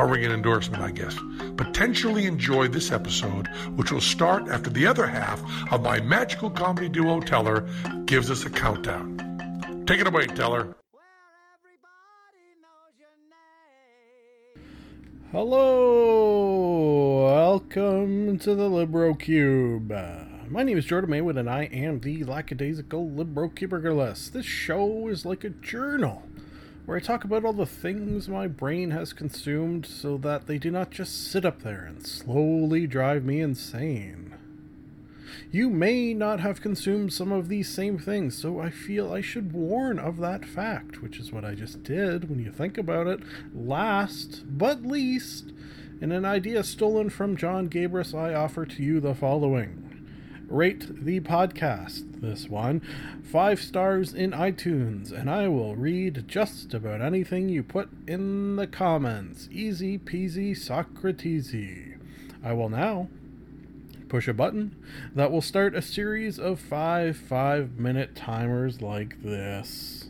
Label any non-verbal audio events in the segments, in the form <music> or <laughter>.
a ringing endorsement, I guess. Potentially enjoy this episode, which will start after the other half of my magical comedy duo Teller gives us a countdown. Take it away, Teller. Hello, welcome to the Libro Cube. My name is Jordan Maywood, and I am the lackadaisical Libro Cubergalist. This show is like a journal where I talk about all the things my brain has consumed so that they do not just sit up there and slowly drive me insane. You may not have consumed some of these same things, so I feel I should warn of that fact, which is what I just did when you think about it. Last but least, in an idea stolen from John Gabrus, I offer to you the following. Rate the podcast, this one, five stars in iTunes, and I will read just about anything you put in the comments. Easy peasy Socrates. I will now push a button that will start a series of five five minute timers like this.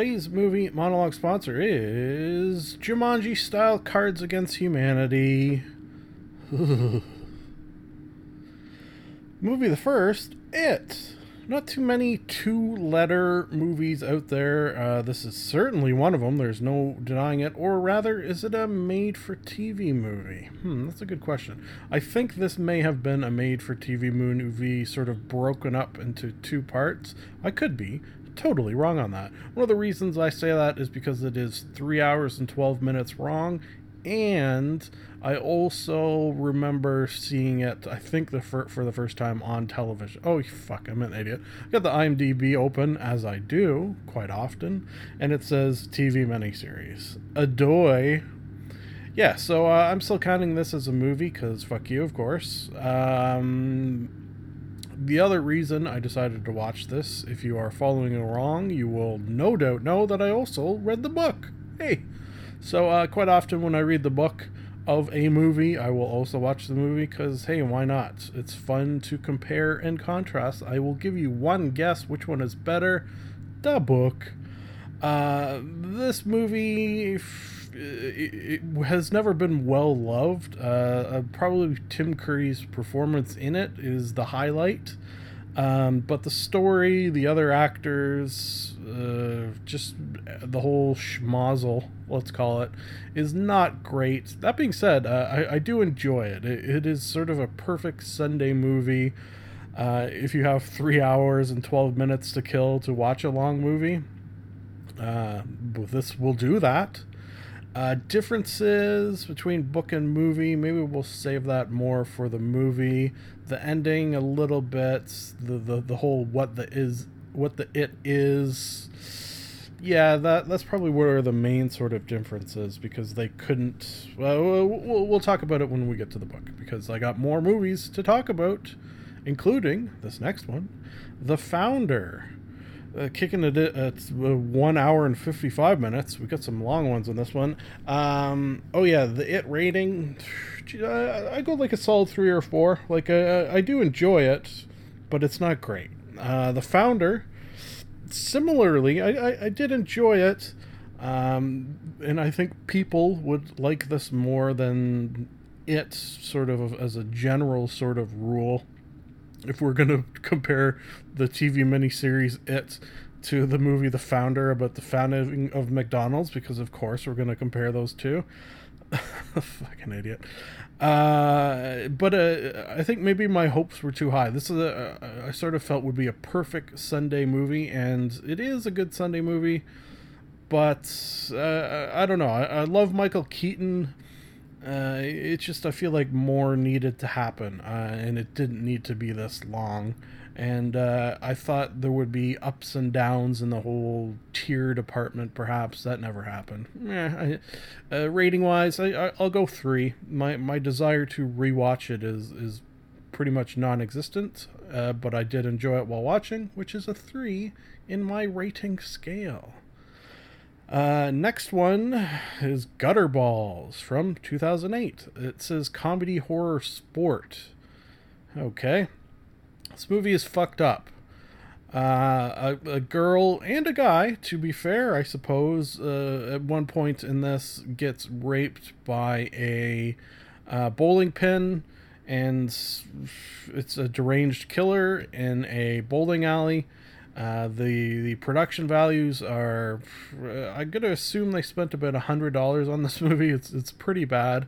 Today's movie monologue sponsor is Jumanji style Cards Against Humanity. <laughs> movie the first, It. Not too many two letter movies out there. Uh, this is certainly one of them. There's no denying it. Or rather, is it a made for TV movie? Hmm, that's a good question. I think this may have been a made for TV movie, sort of broken up into two parts. I could be totally wrong on that. One of the reasons I say that is because it is three hours and 12 minutes wrong. And I also remember seeing it, I think, the fir- for the first time on television. Oh, fuck, I'm an idiot. I got the IMDb open, as I do quite often, and it says TV miniseries. Adoy. Yeah, so uh, I'm still counting this as a movie, because fuck you, of course. Um, the other reason I decided to watch this, if you are following along, you will no doubt know that I also read the book. Hey! So, uh, quite often when I read the book of a movie, I will also watch the movie because, hey, why not? It's fun to compare and contrast. I will give you one guess which one is better the book. Uh, this movie it, it has never been well loved. Uh, uh, probably Tim Curry's performance in it is the highlight. Um, but the story, the other actors, uh, just the whole schmozzle, let's call it, is not great. That being said, uh, I, I do enjoy it. it. It is sort of a perfect Sunday movie. Uh, if you have three hours and 12 minutes to kill to watch a long movie, uh, this will do that. Uh, differences between book and movie, maybe we'll save that more for the movie. The ending a little bit, the the, the whole what the is what the it is. Yeah, that that's probably where the main sort of difference is because they couldn't. Well, we'll, we'll talk about it when we get to the book because I got more movies to talk about, including this next one, The Founder uh, kicking it at uh, one hour and 55 minutes. We got some long ones on this one. Um, oh, yeah, the it rating. I, go like a solid three or four. Like, uh, I do enjoy it, but it's not great. Uh, the founder, similarly, I, I, I did enjoy it. Um, and I think people would like this more than it, sort of as a general sort of rule if we're going <laughs> to compare the TV miniseries It to the movie The Founder about the founding of McDonald's, because of course we're going to compare those two. <laughs> fucking idiot. Uh, but uh, I think maybe my hopes were too high. This is a I sort of felt would be a perfect Sunday movie, and it is a good Sunday movie. But uh, I don't know. I, I love Michael Keaton. Uh, it's just I feel like more needed to happen, uh, and it didn't need to be this long. And uh, I thought there would be ups and downs in the whole tier department. Perhaps that never happened. Uh, rating wise, I, I, I'll go three. My my desire to rewatch it is is pretty much non-existent, uh, but I did enjoy it while watching, which is a three in my rating scale. Uh, next one is Gutterballs from 2008. It says comedy horror sport. Okay. This movie is fucked up. Uh, a, a girl and a guy, to be fair, I suppose, uh, at one point in this gets raped by a uh, bowling pin, and it's a deranged killer in a bowling alley. Uh, the the production values are, uh, I'm gonna assume they spent about a hundred dollars on this <laughs> movie. It's it's pretty bad.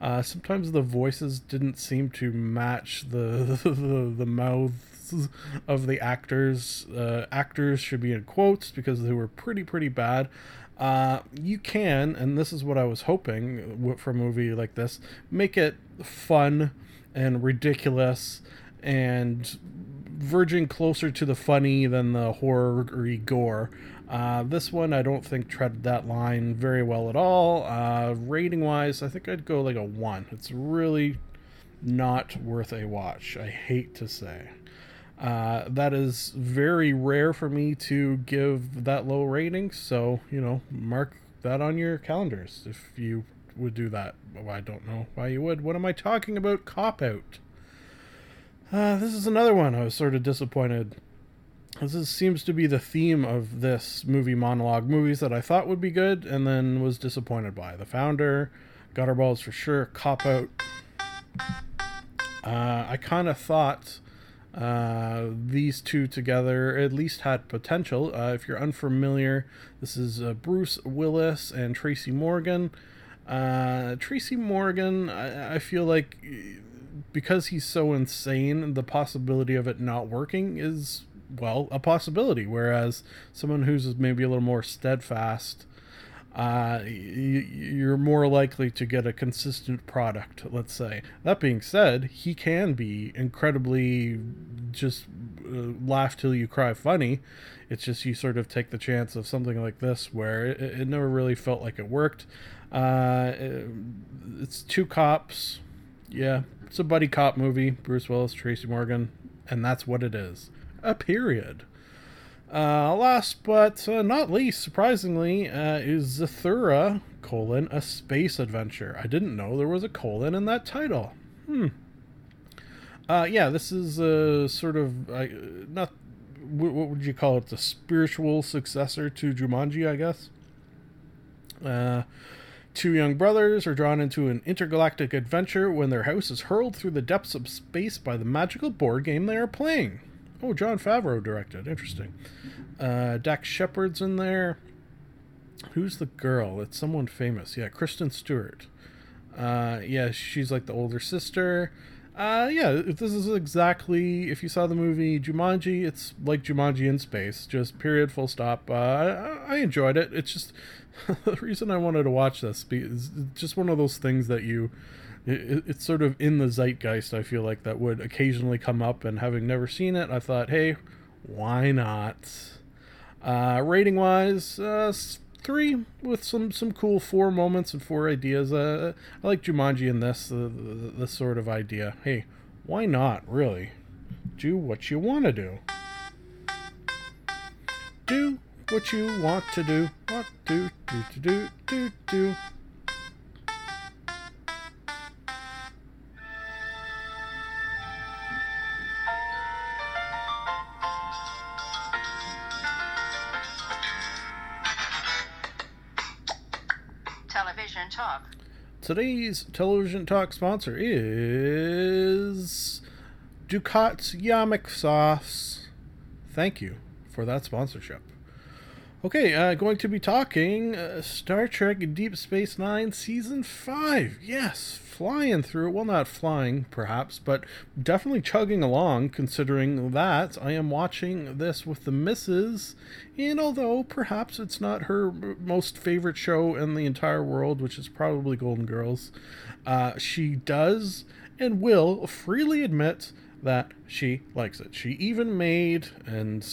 Uh, sometimes the voices didn't seem to match <laughs> the the, the mouths of the actors. Uh, actors should be in quotes because they were pretty pretty bad. Uh, you can, and this is what I was hoping for a movie like this, make it fun and ridiculous and verging closer to the funny than the horror gore. Uh, this one I don't think treaded that line very well at all. Uh, rating wise, I think I'd go like a one. It's really not worth a watch. I hate to say. Uh, that is very rare for me to give that low rating, so you know, mark that on your calendars if you would do that. Well, I don't know why you would. What am I talking about? Cop out. Uh, this is another one I was sort of disappointed. This is, seems to be the theme of this movie monologue. Movies that I thought would be good and then was disappointed by. The Founder, Gutterballs for sure, Cop Out. Uh, I kind of thought uh, these two together at least had potential. Uh, if you're unfamiliar, this is uh, Bruce Willis and Tracy Morgan. Uh, Tracy Morgan, I, I feel like because he's so insane, the possibility of it not working is well a possibility. Whereas someone who's maybe a little more steadfast, uh, you're more likely to get a consistent product. Let's say. That being said, he can be incredibly just uh, laugh till you cry funny. It's just you sort of take the chance of something like this where it, it never really felt like it worked. Uh, it's two cops. Yeah, it's a buddy cop movie. Bruce Willis, Tracy Morgan, and that's what it is. A period. Uh, last but uh, not least, surprisingly, uh, is Zathura, colon, a space adventure. I didn't know there was a colon in that title. Hmm. Uh, yeah, this is a sort of, uh, not, what would you call it, the spiritual successor to Jumanji, I guess. Uh, Two young brothers are drawn into an intergalactic adventure when their house is hurled through the depths of space by the magical board game they are playing. Oh, Jon Favreau directed. Interesting. Uh, Dax Shepard's in there. Who's the girl? It's someone famous. Yeah, Kristen Stewart. Uh, yeah, she's like the older sister. Uh, yeah, this is exactly if you saw the movie Jumanji, it's like Jumanji in space, just period, full stop. Uh, I, I enjoyed it. It's just <laughs> the reason I wanted to watch this is just one of those things that you, it, it's sort of in the zeitgeist. I feel like that would occasionally come up, and having never seen it, I thought, hey, why not? Uh, rating wise, uh, three with some some cool four moments and four ideas. Uh, I like Jumanji in this the, the sort of idea. Hey, why not? Really, do what you want to do. Do what you want to do. What do do do do do do. Today's television talk sponsor is Dukat's Yamok Sauce. Thank you for that sponsorship. Okay, uh, going to be talking uh, Star Trek Deep Space Nine Season 5. Yes, flying through. Well, not flying, perhaps, but definitely chugging along, considering that I am watching this with the missus. And although perhaps it's not her most favorite show in the entire world, which is probably Golden Girls, uh, she does and will freely admit that she likes it. She even made, and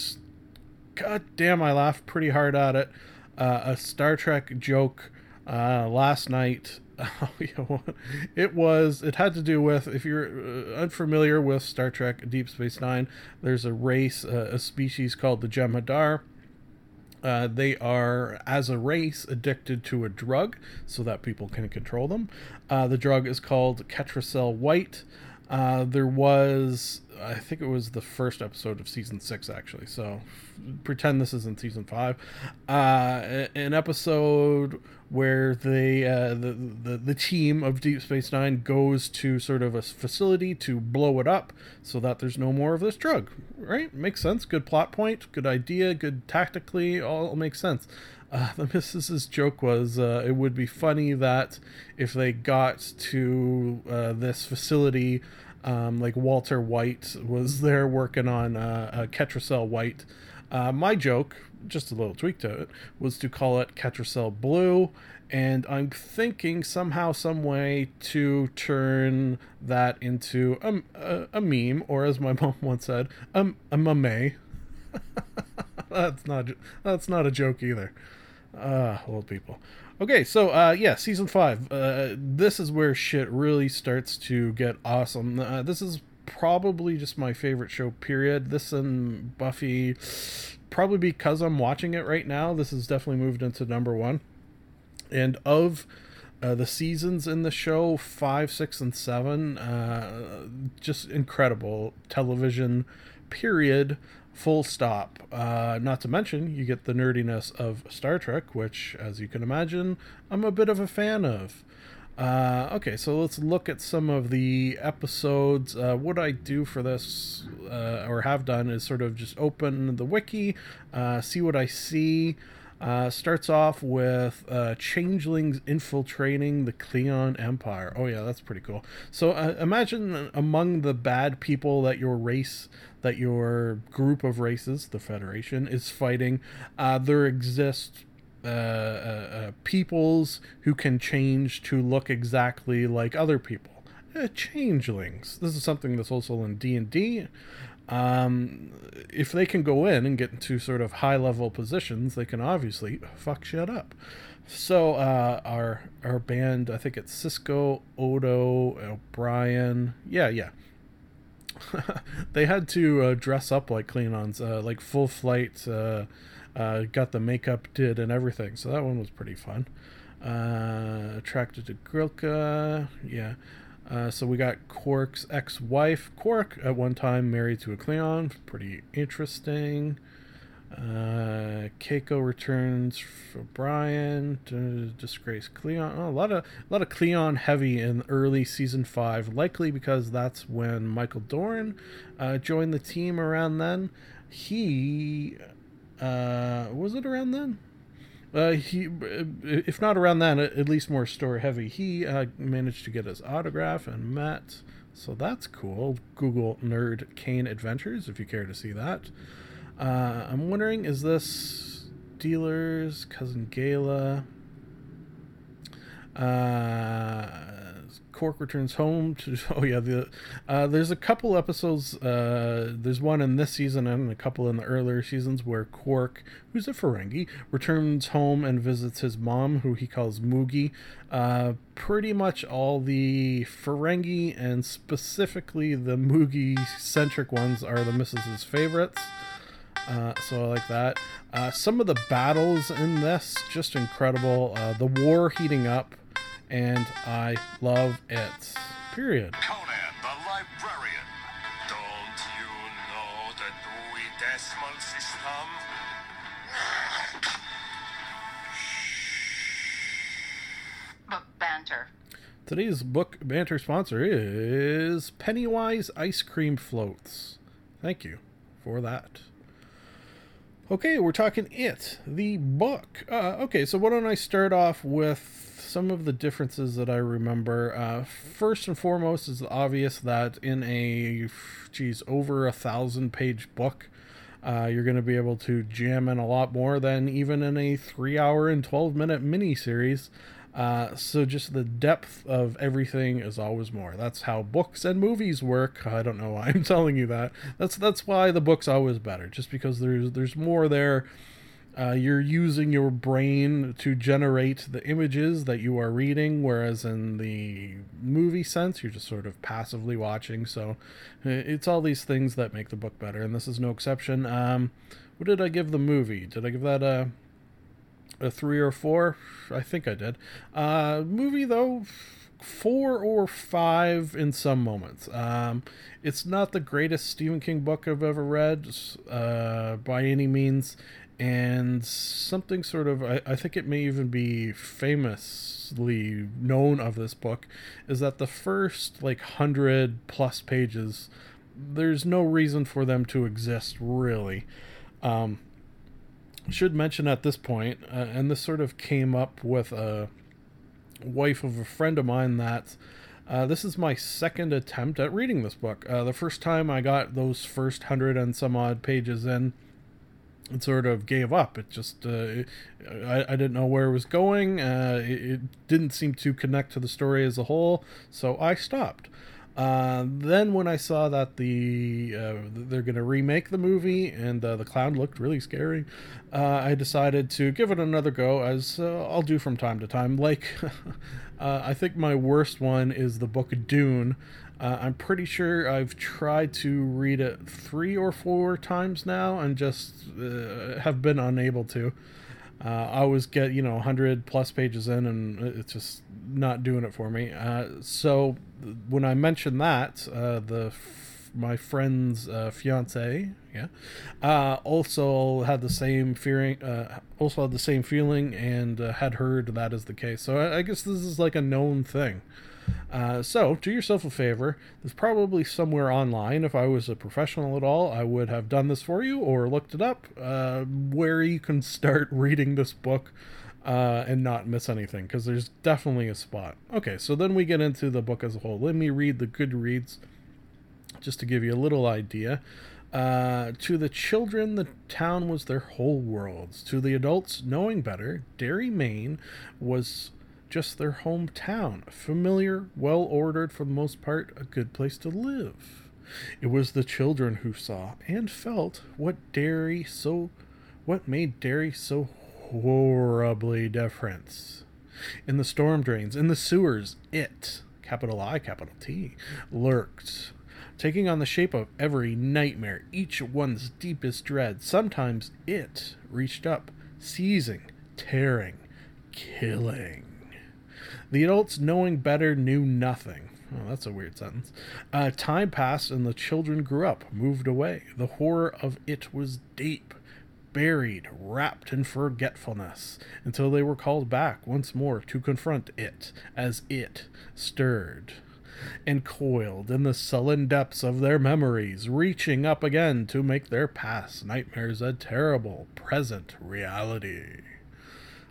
god damn, I laughed pretty hard at it. Uh, a Star Trek joke uh, last night. <laughs> it was. It had to do with if you're uh, unfamiliar with Star Trek Deep Space Nine. There's a race, uh, a species called the Jem'Hadar. Uh, they are, as a race, addicted to a drug so that people can control them. Uh, the drug is called Ketracel White. Uh, there was, I think it was the first episode of season six, actually. So pretend this isn't season five. Uh, an episode where they, uh, the, the the team of Deep Space Nine goes to sort of a facility to blow it up so that there's no more of this drug. Right? Makes sense. Good plot point. Good idea. Good tactically. All makes sense. Uh, the missus's joke was uh, it would be funny that if they got to uh, this facility, um, like Walter White was there working on uh, uh, Ketracel White. Uh, my joke, just a little tweak to it, was to call it Ketracel Blue, and I'm thinking somehow, some way to turn that into a, a, a meme, or as my <laughs> mom once said, a, a mame. <laughs> that's not that's not a joke either. Ah, old people. Okay, so uh, yeah, season five. Uh, this is where shit really starts to get awesome. Uh, this is probably just my favorite show. Period. This and Buffy, probably because I'm watching it right now. This has definitely moved into number one. And of uh, the seasons in the show, five, six, and seven, uh, just incredible television. Period full stop. Uh, not to mention, you get the nerdiness of Star Trek, which, as you can imagine, I'm a bit of a fan of. Uh, okay, so let's look at some of the episodes. Uh, what I do for this, uh, or have done, is sort of just open the wiki, uh, see what I see. Uh, starts off with uh, changelings infiltrating the Klingon Empire. Oh yeah, that's pretty cool. So uh, imagine among the bad people that your race, that your group of races, the Federation, is fighting, uh, there exist uh, uh, peoples who can change to look exactly like other people. Changelings. This is something that's also in D and D um, if they can go in and get into sort of high level positions, they can obviously fuck shit up. So uh, our our band, I think it's Sisko, Odo, O'Brien. Yeah, yeah. <laughs> they had to uh, dress up like Klingons, uh, like full flight. Uh, uh, got the makeup did and everything. So that one was pretty fun. Uh, attracted to Grilka. Yeah. Uh, so we got Quark's ex-wife, Quark, at one time married to a Klingon. Pretty interesting. Uh, Keiko returns for Brian to disgrace Klingon. Oh, a lot of a lot of Klingon heavy in early season five, likely because that's when Michael Dorn uh, joined the team. Around then, he uh, was it around then? Uh, he, if not around then, at least more store heavy. He uh, managed to get his autograph and met, so that's cool. Google Nerd Kane Adventures if you care to see that. Uh, I'm wondering, is this dealers cousin Gaila? Uh, Quark returns home to. <laughs> Oh yeah, the uh, there's a couple episodes. Uh, there's one in this season and a couple in the earlier seasons where Quark, who's a Ferengi, returns home and visits his mom, who he calls Moogie. Uh, pretty much all the Ferengi and specifically the Moogie centric ones are the missus's favorites. Uh, so I like that. Uh, some of the battles in this just incredible. Uh, the war heating up, and I love it. Period. Conan the Librarian. Don't you know the Dewey Decimal System? Book banter. Today's book banter sponsor is Pennywise Ice Cream Floats. Thank you for that. Okay, we're talking It, the book. Uh, okay, so why don't I start off with some of the differences that I remember? Uh, first and foremost is obvious that in a, geez, over a thousand page book, uh, you're going to be able to jam in a lot more than even in a three hour and 12 minute mini series. Uh, so just the depth of everything is always more. That's how books and movies work. I don't know why I'm <laughs> telling you that. That's that's why the book's always better. Just because there's there's more there. Uh, you're using your brain to generate the images that you are reading, whereas in the movie sense, you're just sort of passively watching. So uh, it's all these things that make the book better, and this is no exception. Um, what did I give the movie? Did I give that a a three or four? I think I did. Uh, movie though, four or five in some moments. Um, it's not the greatest Stephen King book I've ever read uh, by any means, and something sort of I, I think it may even be famously known of this book is that the first like hundred plus pages, there's no reason for them to exist really. Um, should mention at this point, uh, and this sort of came up with a wife of a friend of mine that uh, this is my second attempt at reading this book. Uh, the first time I got those first hundred and some odd pages in, it sort of gave up. It just, uh, I, I didn't know where it was going. Uh, it, it didn't seem to connect to the story as a whole, so I stopped. Uh, then when I saw that the uh, they're going to remake the movie and uh, the clown looked really scary, uh, I decided to give it another go, as I'll do from time to time. Like, <laughs> I think my worst one is the book Dune. I'm pretty sure I've tried to read it three or four times now and just have been unable to. I always get you know 100 plus pages in and it's just not doing it for me. so when I mentioned that, uh, the f- my friend's uh, fiance, yeah, uh, also had the same fearing, uh, also had the same feeling, and uh, had heard that is the case. So I, I guess this is like a known thing. Uh, so do yourself a favor. There's probably somewhere online. If I was a professional at all, I would have done this for you or looked it up uh, where you can start <laughs> reading this book uh, and not miss anything because there's definitely a spot. Okay, so then we get into the book as a whole. Let me read the Goodreads just to give you a little idea. Uh, to the children, the town was their whole worlds. To the adults, knowing better, Derry, Maine was just their hometown. Familiar, well ordered for the most part, a good place to live. It was the children who saw and felt what Derry so what made Derry so horribly different. In the storm drains, in the sewers, it, capital I, capital T, lurked, taking on the shape of every nightmare, each one's deepest dread. Sometimes it reached up, seizing, tearing, killing. The adults, knowing better, knew nothing. Oh, that's a weird sentence. Uh, time passed and the children grew up, moved away. The horror of it was deep buried, wrapped in forgetfulness, until they were called back once more to confront it as it stirred and coiled in the sullen depths of their memories, reaching up again to make their past nightmares a terrible present reality.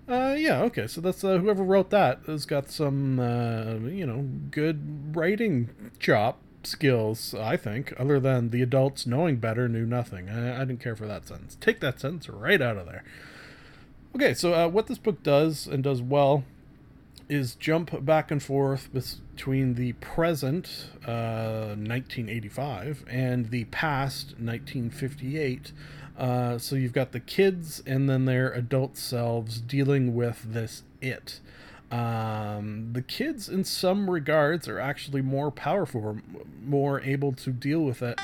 Uh, yeah, okay, so that's uh, whoever wrote that has got some, uh, you know, good writing chop skills, I think, other than the adults knowing better knew nothing. I, I didn't care for that sentence. Take that sentence right out of there. Okay, so uh, what this book does and does well is jump back and forth between the present, uh, 1985, and the past, 1958. Uh, so you've got the kids and then their adult selves dealing with this it. Um, the kids, in some regards, are actually more powerful, more able to deal with it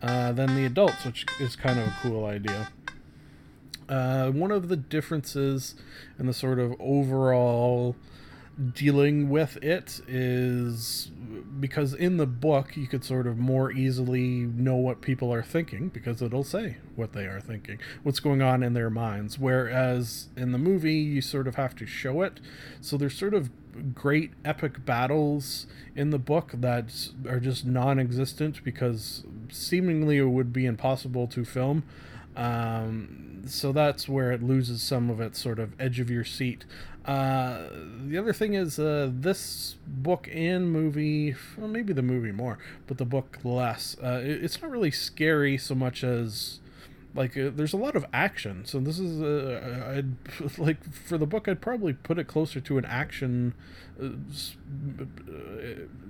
uh, than the adults, which is kind of a cool idea. Uh, one of the differences in the sort of overall dealing with it is because in the book you could sort of more easily know what people are thinking because it'll say what they are thinking what's going on in their minds. Whereas in the movie you sort of have to show it. So there's sort of great epic battles in the book that are just non-existent because seemingly it would be impossible to film. Um, so that's where it loses some of its sort of edge of your seat. Uh, the other thing is uh, this book and movie, well, maybe the movie more, but the book less. Uh, it- it's not really scary so much as like uh, there's a lot of action. So this is uh, I'd <laughs> like for the book I'd probably put it closer to an action uh, uh,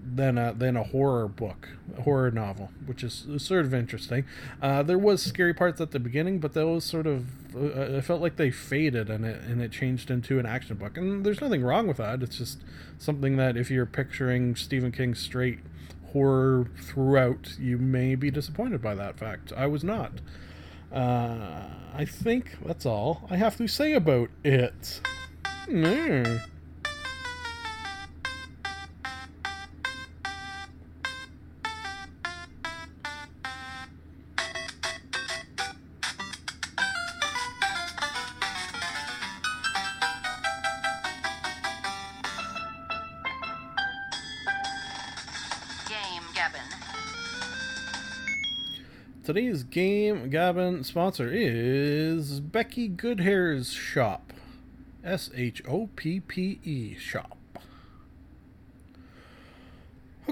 than a than a horror book, a horror novel, which is sort of interesting. Uh, there was scary parts at the beginning, but those sort of uh, I felt like they faded and it and it changed into an action book. And there's nothing wrong with that. It's just something that if you're picturing Stephen King straight horror throughout, you may be disappointed by that fact. I was not. Uh, I think that's all I have to say about it. Mm. Today's game, Gabbin', sponsor is Becky Goodhair's shop. S H O P P E shop.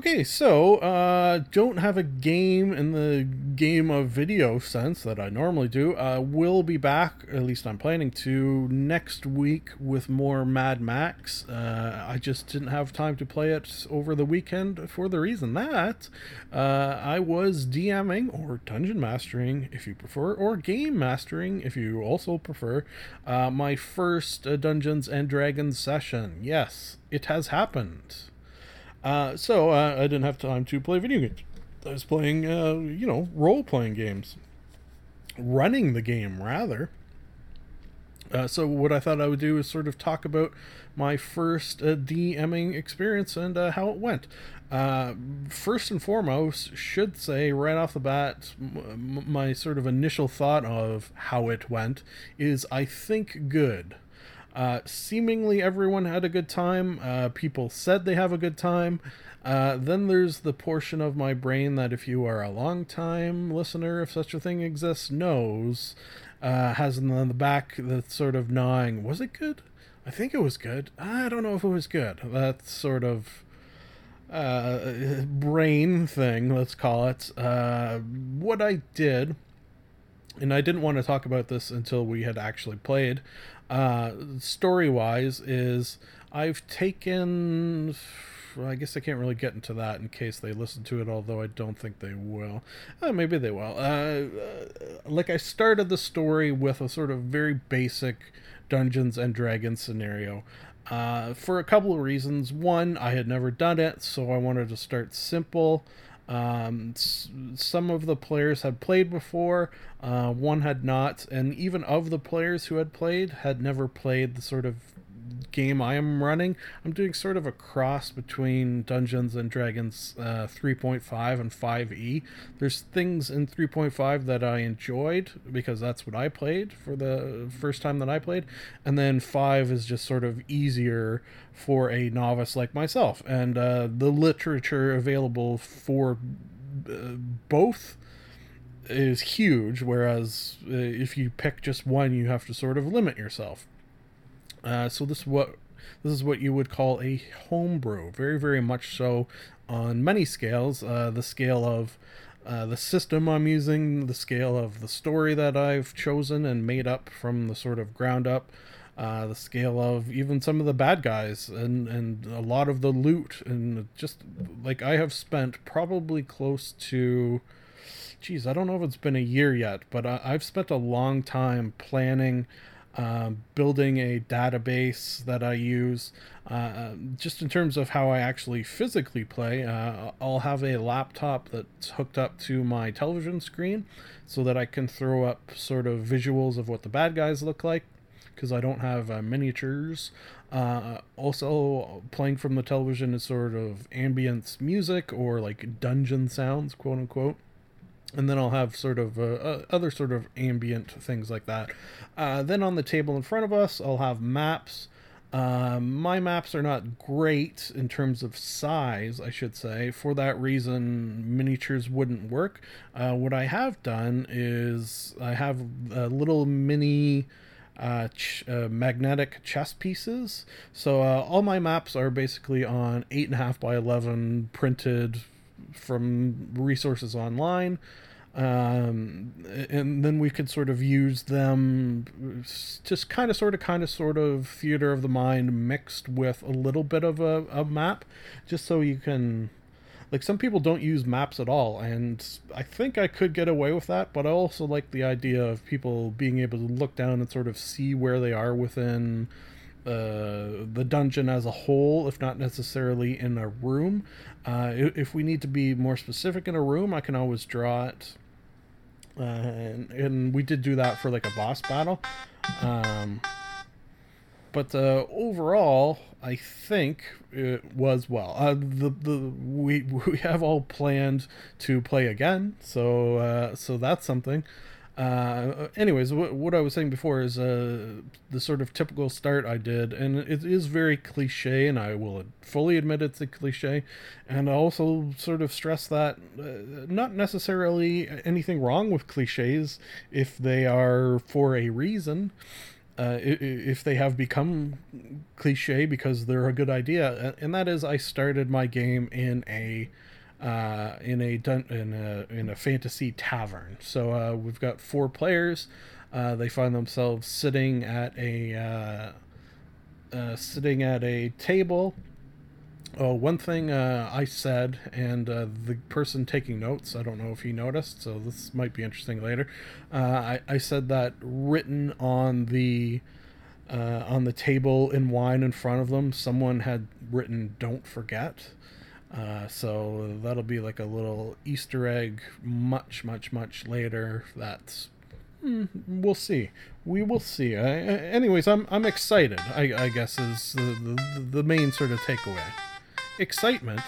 Okay, so uh, don't have a game in the game of video sense that I normally do. Uh, we'll be back, at least I'm planning to, next week with more Mad Max. Uh, I just didn't have time to play it over the weekend for the reason that uh, I was DMing or dungeon mastering, if you prefer, or game mastering, if you also prefer, uh, my first uh, Dungeons and Dragons session. Yes, it has happened. Uh, so uh, I didn't have time to play video games. I was playing, uh, you know, role playing games, running the game rather. Uh, so what I thought I would do is sort of talk about my first uh, DMing experience and how it went. First and foremost, should say right off the bat, m- my sort of initial thought of how it went is I think good. Uh, seemingly everyone had a good time. Uh, people said they have a good time. Uh, then there's the portion of my brain that, if you are a long time listener, if such a thing exists, knows, uh, has in the back that sort of gnawing. Was it good? I think it was good. I don't know if it was good. That sort of uh, brain thing, let's call it. Uh, what I did and I didn't want to talk about this until we had actually played. Uh, story wise, is I've taken. I guess I can't really get into that in case they listen to it, although I don't think they will. Uh, maybe they will. Uh, uh, like, I started the story with a sort of very basic Dungeons and Dragons scenario. Uh, for a couple of reasons. One, I had never done it, so I wanted to start simple. Um, some of the players had played before, uh, one had not, and even of the players who had played, had never played the sort of game I am running. I'm doing sort of a cross between Dungeons and Dragons uh, 3.5 and 5e. There's things in 3.5 that I enjoyed because that's what I played for the first time that I played, and then 5 is just sort of easier for a novice like myself. And uh, the literature available for uh, both is huge, whereas uh, if you pick just one, you have to sort of limit yourself. Uh, so this is what this is what you would call a homebrew, very very much so on many scales. Uh, the scale of uh, the system I'm using, the scale of the story that I've chosen and made up from the sort of ground up, uh, the scale of even some of the bad guys and and a lot of the loot and just like I have spent probably close to geez, I don't know if it's been a year yet, but I, I've spent a long time planning, um, building a database that I use. Uh, just in terms of how I actually physically play, uh, I'll have a laptop that's hooked up to my television screen so that I can throw up sort of visuals of what the bad guys look like because I don't have uh, miniatures. Uh, also, playing from the television is sort of ambience music or like dungeon sounds, quote unquote and then I'll have sort of uh, uh, other sort of ambient things like that. Uh, then on the table in front of us, I'll have maps. Um, my maps are not great in terms of size, I should say. For that reason, miniatures wouldn't work. Uh, what I have done is I have a little mini uh, ch- uh, magnetic chess pieces. So uh, all my maps are basically on 8.5 by 11 printed from resources online um, and then we could sort of use them just kind of sort of kind of sort of theater of the mind mixed with a little bit of a, a map just so you can like some people don't use maps at all and i think i could get away with that but i also like the idea of people being able to look down and sort of see where they are within uh, the dungeon as a whole, if not necessarily in a room. Uh, if we need to be more specific in a room, I can always draw it uh, and, and we did do that for like a boss battle. Um, but uh, overall, I think it was well. Uh, the the we <laughs> we have all planned to play again, so uh, so that's something. Uh, anyways, what, what I was saying before is uh, the sort of typical start I did, and it is very cliche, and I will fully admit it's a cliche, and I also sort of stress that uh, not necessarily anything wrong with cliches if they are for a reason. Uh, if they have become cliche because they're a good idea, and that is, I started my game in a uh, in a dun- in a in a fantasy tavern. So uh, we've got four players. Uh, they find themselves sitting at a uh, uh, sitting at a table. Oh, one thing uh, I said, and the person taking notes, I don't know if he noticed, so this might be interesting later. I, I said that written on the on the table in wine in front of them, someone had written "Don't forget." Uh, so that'll be like a little Easter egg much, much, much later. That's mm, we'll see. We will see. I, anyways, I'm I'm excited. I, I guess is the, the the main sort of takeaway. Excitement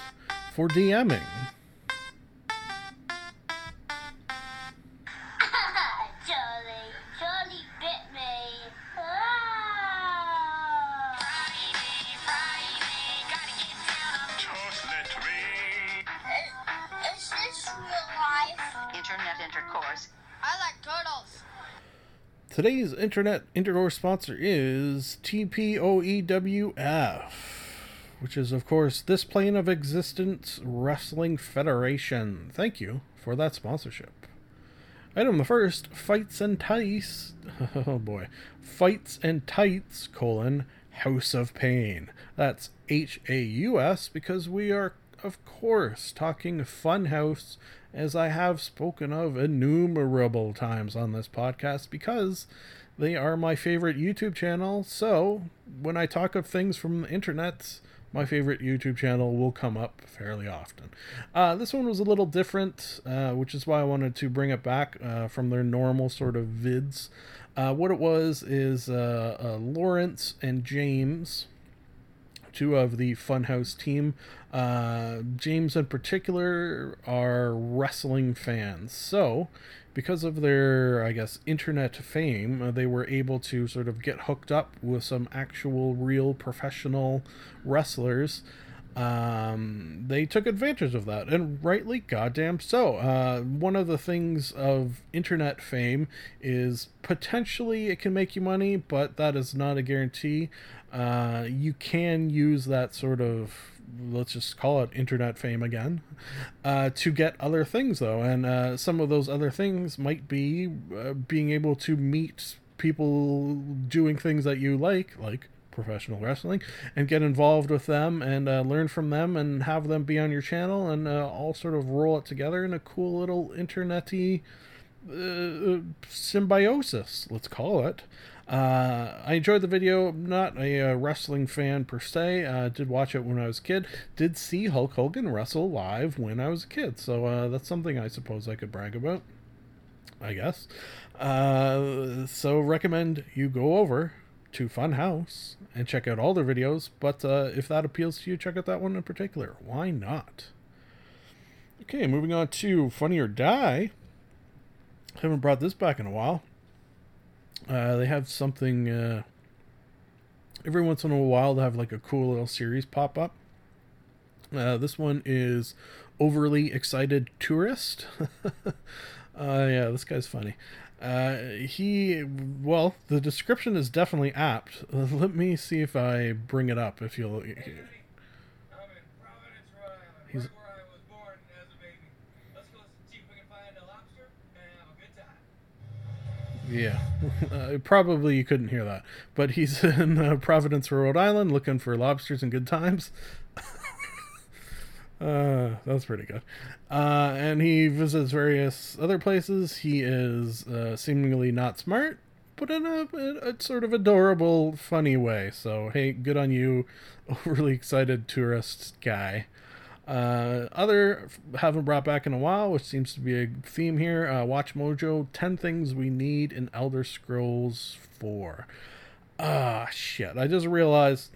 for DMing. Today's internet intercourse sponsor is TPOEWF, which is, of course, This Plane of Existence Wrestling Federation. Thank you for that sponsorship. Item the first, Fights and Tights. <laughs> Oh boy. Fights and Tights, colon, Haus of Pain. That's H A U S because we are, of course, talking Funhaus, as I have spoken of innumerable times on this podcast, because they are my favorite YouTube channel. So, when I talk of things from the internet, my favorite YouTube channel will come up fairly often. Uh, this one was a little different, uh, which is why I wanted to bring it back uh, from their normal sort of vids. Uh, what it was is uh, uh, Lawrence and James two of the Funhaus team. Uh, James, in particular, are wrestling fans. So, because of their, I guess, internet fame, uh, they were able to sort of get hooked up with some actual, real professional wrestlers. Um, they took advantage of that, and rightly goddamn so. Uh, one of the things of internet fame is potentially it can make you money, but that is not a guarantee. Uh, you can use that sort of let's just call it internet fame again uh, to get other things though and uh, some of those other things might be uh, being able to meet people doing things that you like like professional wrestling and get involved with them and uh, learn from them and have them be on your channel and uh, all sort of roll it together in a cool little internety uh, symbiosis let's call it uh, I enjoyed the video. I'm not a, uh wrestling fan per se. Uh, did watch it when I was a kid. Did see Hulk Hogan wrestle live when I was a kid. So uh, that's something I suppose I could brag about. I guess. Uh, so recommend you go over to Funhaus and check out all their videos. But uh, if that appeals to you, check out that one in particular. Why not? Okay, moving on to Funny or Die. Haven't brought this back in a while. Uh, they have something uh, every once in a while to have like a cool little series pop up. Uh, this one is overly excited tourist. <laughs> uh, yeah, this guy's funny. Uh, he, well, the description is definitely apt. <laughs> Let me see if I bring it up. If you'll, he's. Yeah, <laughs> uh, probably you couldn't hear that, but he's <laughs> in uh, Providence, Rhode Island, looking for lobsters and good times. Uh, that's pretty good. Uh, and he visits various other places. He is uh, seemingly not smart, but in a, a, a sort of adorable, funny way. So, hey, good on you, <laughs> overly excited tourist guy. Uh, other haven't brought back in a while, which seems to be a theme here. Uh, Watchmojo: Ten Things We Need in Elder Scrolls Four. Ah, shit! I just realized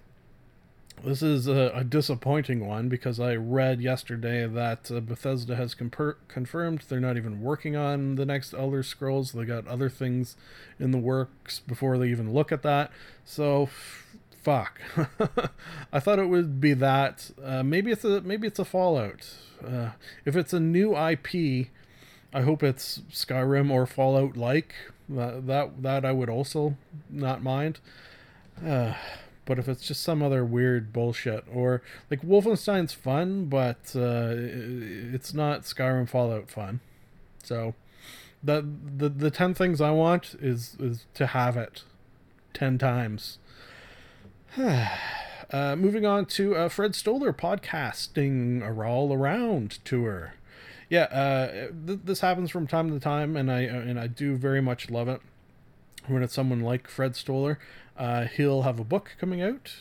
this is a, a, disappointing one because I read yesterday that uh, Bethesda has confirmed they're not even working on the next Elder Scrolls. They got other things in the works before they even look at that. So, f- fuck. <laughs> I thought it would be that. Uh, maybe it's a maybe it's a Fallout. Uh, if it's a new IP, I hope it's Skyrim or Fallout like. That that that I would also not mind. But if it's just some other weird bullshit or like Wolfenstein's fun, but uh, it's not Skyrim Fallout fun. So the the the ten things I want is is to have it ten times. <sighs> uh, moving on to uh, Fred Stoller podcasting a all around tour. Yeah, uh, th- this happens from time to time, and I and I do very much love it when it's someone like Fred Stoller. Uh, he'll have a book coming out,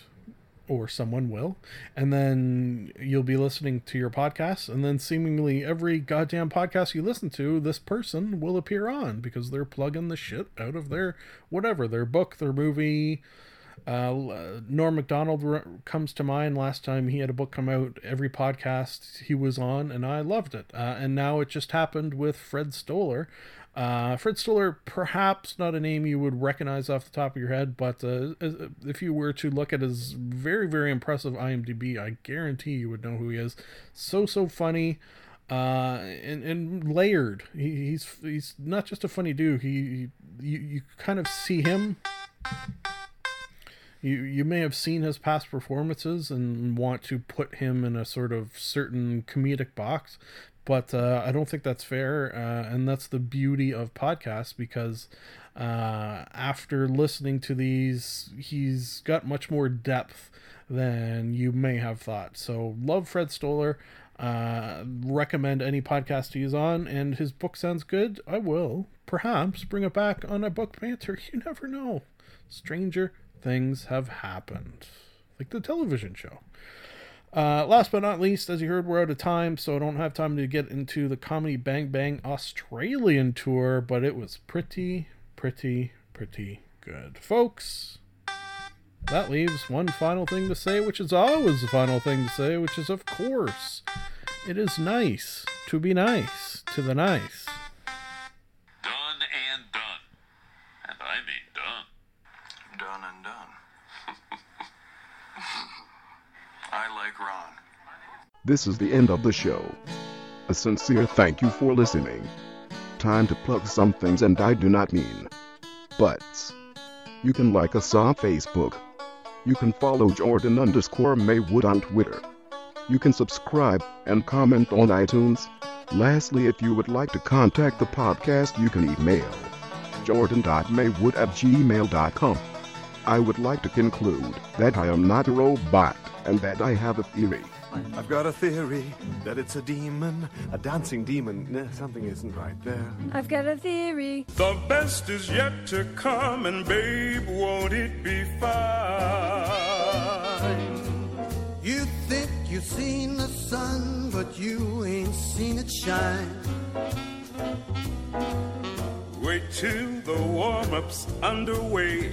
or someone will, and then you'll be listening to your podcast, and then seemingly every goddamn podcast you listen to, this person will appear on because they're plugging the shit out of their whatever, their book, their movie. Uh, Norm Macdonald re- comes to mind. Last time he had a book come out, every podcast he was on, and I loved it. Uh, and now it just happened with Fred Stoller. Uh, Fred Stoller, perhaps not a name you would recognize off the top of your head, but uh, if you were to look at his very, very impressive IMDb, I guarantee you would know who he is. So, so funny. Uh, and, and layered. He, he's he's not just a funny dude. He, he you, you kind of see him you you may have seen his past performances and want to put him in a sort of certain comedic box but uh, I don't think that's fair, uh, and that's the beauty of podcasts because uh, after listening to these, he's got much more depth than you may have thought. So, love Fred Stoller. Uh, recommend any podcast he's on, and his book sounds good. I will perhaps bring it back on a book banter. <laughs> You never know. Stranger things have happened, like the television show. Uh, last but not least, as you heard, we're out of time, so I don't have time to get into the Comedy Bang Bang Australian tour, but it was pretty, pretty, pretty good. Folks, that leaves one final thing to say, which is always the final thing to say, which is, of course, it is nice to be nice to the nice. Done and done. And I mean done. Done and done. I like Ron. This is the end of the show. A sincere thank you for listening. Time to plug some things, and I do not mean butts. You can like us on Facebook. You can follow Jordan underscore Maywood on Twitter. You can subscribe and comment on iTunes. Lastly, if you would like to contact the podcast, you can email jordan.maywood at gmail.com. I would like to conclude that I am not a robot and that I have a theory. I've got a theory that it's a demon, a dancing demon. Nah, something isn't right there. I've got a theory. The best is yet to come, and babe, won't it be fine? You think you've seen the sun, but you ain't seen it shine. Wait till the warm up's underway.